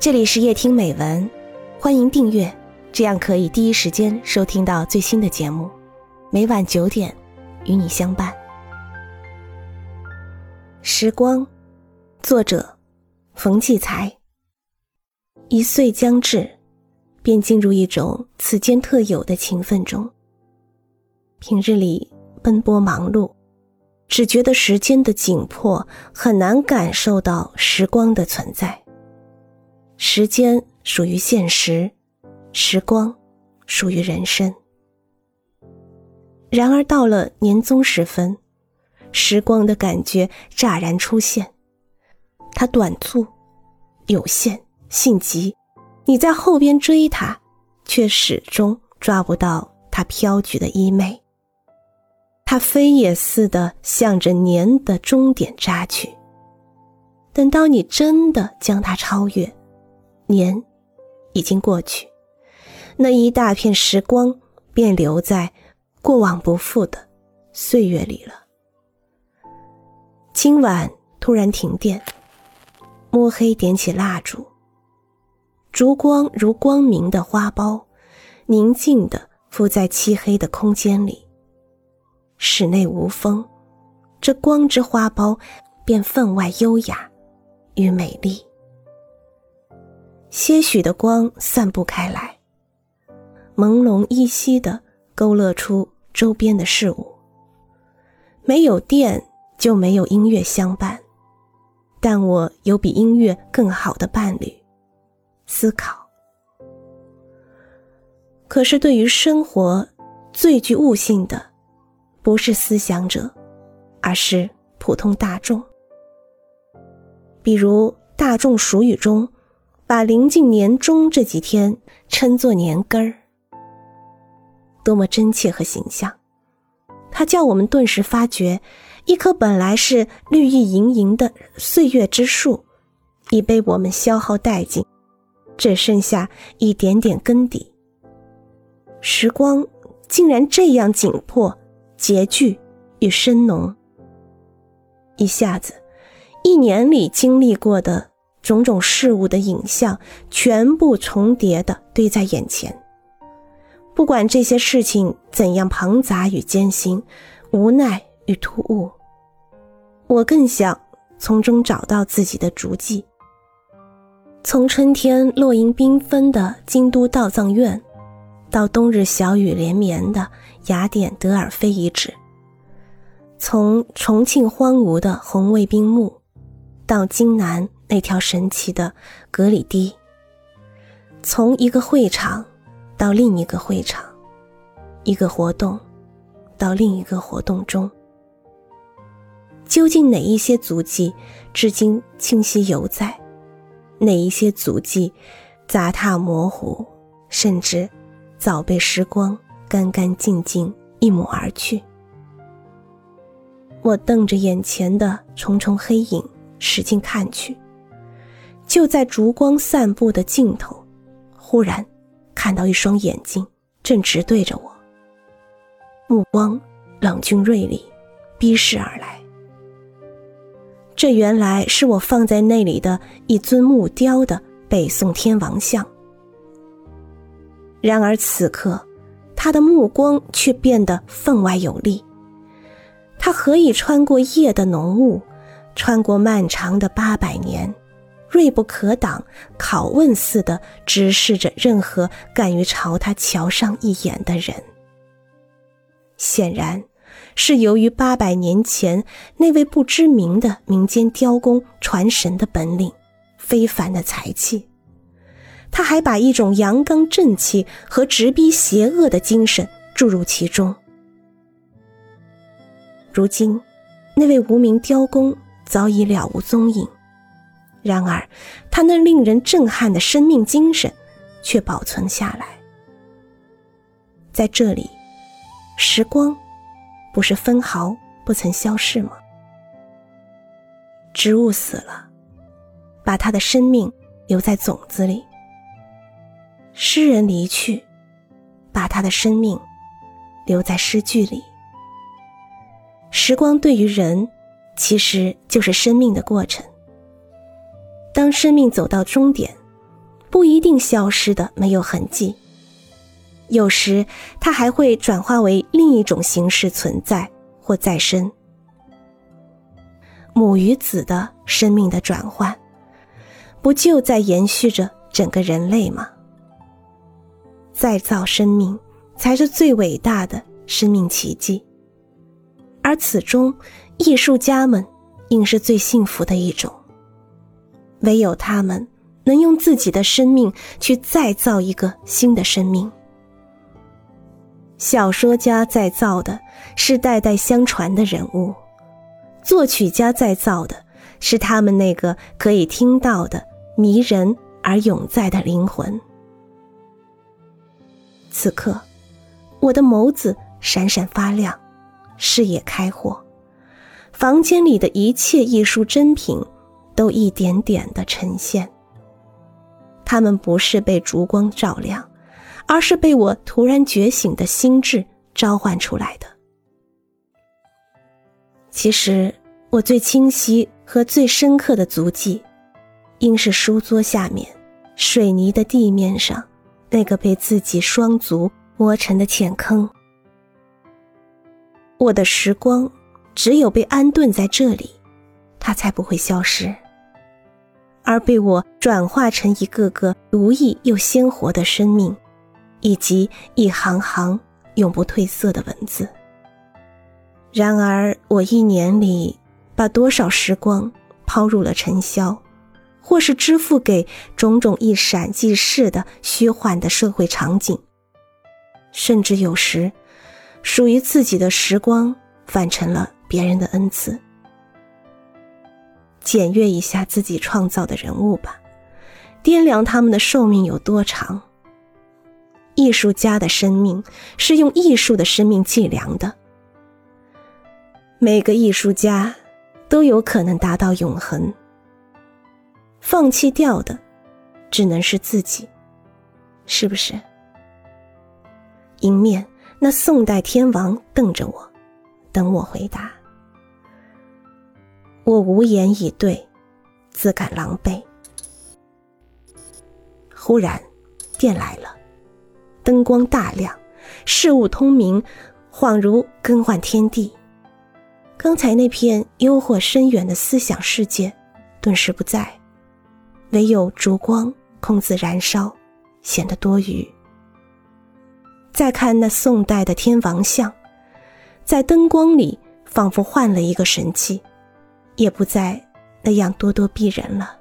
这里是夜听美文，欢迎订阅，这样可以第一时间收听到最新的节目。每晚九点，与你相伴。时光，作者冯骥才。一岁将至，便进入一种此间特有的情分中。平日里奔波忙碌，只觉得时间的紧迫，很难感受到时光的存在。时间属于现实，时光属于人生。然而到了年终时分，时光的感觉乍然出现，它短促、有限、性急，你在后边追它，却始终抓不到它飘举的衣袂。它飞也似的向着年的终点扎去。等到你真的将它超越。年已经过去，那一大片时光便留在过往不复的岁月里了。今晚突然停电，摸黑点起蜡烛，烛光如光明的花苞，宁静的浮在漆黑的空间里。室内无风，这光之花苞便分外优雅与美丽。些许的光散布开来，朦胧依稀的勾勒出周边的事物。没有电就没有音乐相伴，但我有比音乐更好的伴侣——思考。可是对于生活最具悟性的，不是思想者，而是普通大众。比如大众俗语中。把临近年终这几天称作年根儿，多么真切和形象！它叫我们顿时发觉，一棵本来是绿意盈盈的岁月之树，已被我们消耗殆尽，只剩下一点点根底。时光竟然这样紧迫、拮据与深浓，一下子，一年里经历过的。种种事物的影像全部重叠的堆在眼前，不管这些事情怎样庞杂与艰辛、无奈与突兀，我更想从中找到自己的足迹。从春天落英缤纷的京都道藏院，到冬日小雨连绵的雅典德尔菲遗址；从重庆荒芜的红卫兵墓，到京南。那条神奇的格里堤，从一个会场到另一个会场，一个活动到另一个活动中，究竟哪一些足迹至今清晰犹在？哪一些足迹杂沓模糊，甚至早被时光干干净净一抹而去？我瞪着眼前的重重黑影，使劲看去。就在烛光散布的尽头，忽然看到一双眼睛正直对着我，目光冷峻锐利，逼视而来。这原来是我放在那里的一尊木雕的北宋天王像。然而此刻，他的目光却变得分外有力。他何以穿过夜的浓雾，穿过漫长的八百年？锐不可挡，拷问似的直视着任何敢于朝他瞧上一眼的人。显然，是由于八百年前那位不知名的民间雕工传神的本领，非凡的才气。他还把一种阳刚正气和直逼邪恶的精神注入其中。如今，那位无名雕工早已了无踪影。然而，他那令人震撼的生命精神却保存下来。在这里，时光不是分毫不曾消逝吗？植物死了，把它的生命留在种子里；诗人离去，把他的生命留在诗句里。时光对于人，其实就是生命的过程。当生命走到终点，不一定消失的没有痕迹，有时它还会转化为另一种形式存在或再生。母与子的生命的转换，不就在延续着整个人类吗？再造生命才是最伟大的生命奇迹，而此中，艺术家们应是最幸福的一种。唯有他们能用自己的生命去再造一个新的生命。小说家再造的是代代相传的人物。作曲家再造的是他们那个可以听到的迷人而永在的灵魂。此刻，我的眸子闪闪发亮，视野开阔，房间里的一切艺术珍品都一点点的呈现。它们不是被烛光照亮，而是被我突然觉醒的心智召唤出来的。其实。我最清晰和最深刻的足迹，应是书桌下面水泥的地面上那个被自己双足磨成的浅坑。我的时光只有被安顿在这里，它才不会消失，而被我转化成一个个独异又鲜活的生命，以及一行行永不褪色的文字。然而，我一年里。把多少时光抛入了尘嚣，或是支付给种种一闪即逝的虚幻的社会场景，甚至有时，属于自己的时光反成了别人的恩赐。检阅一下自己创造的人物吧，掂量他们的寿命有多长。艺术家的生命是用艺术的生命计量的，每个艺术家。都有可能达到永恒。放弃掉的，只能是自己，是不是？迎面那宋代天王瞪着我，等我回答。我无言以对，自感狼狈。忽然，电来了，灯光大亮，事物通明，恍如更换天地。刚才那片幽惑深远的思想世界，顿时不在，唯有烛光空自燃烧，显得多余。再看那宋代的天王像，在灯光里仿佛换了一个神气，也不再那样咄咄逼人了。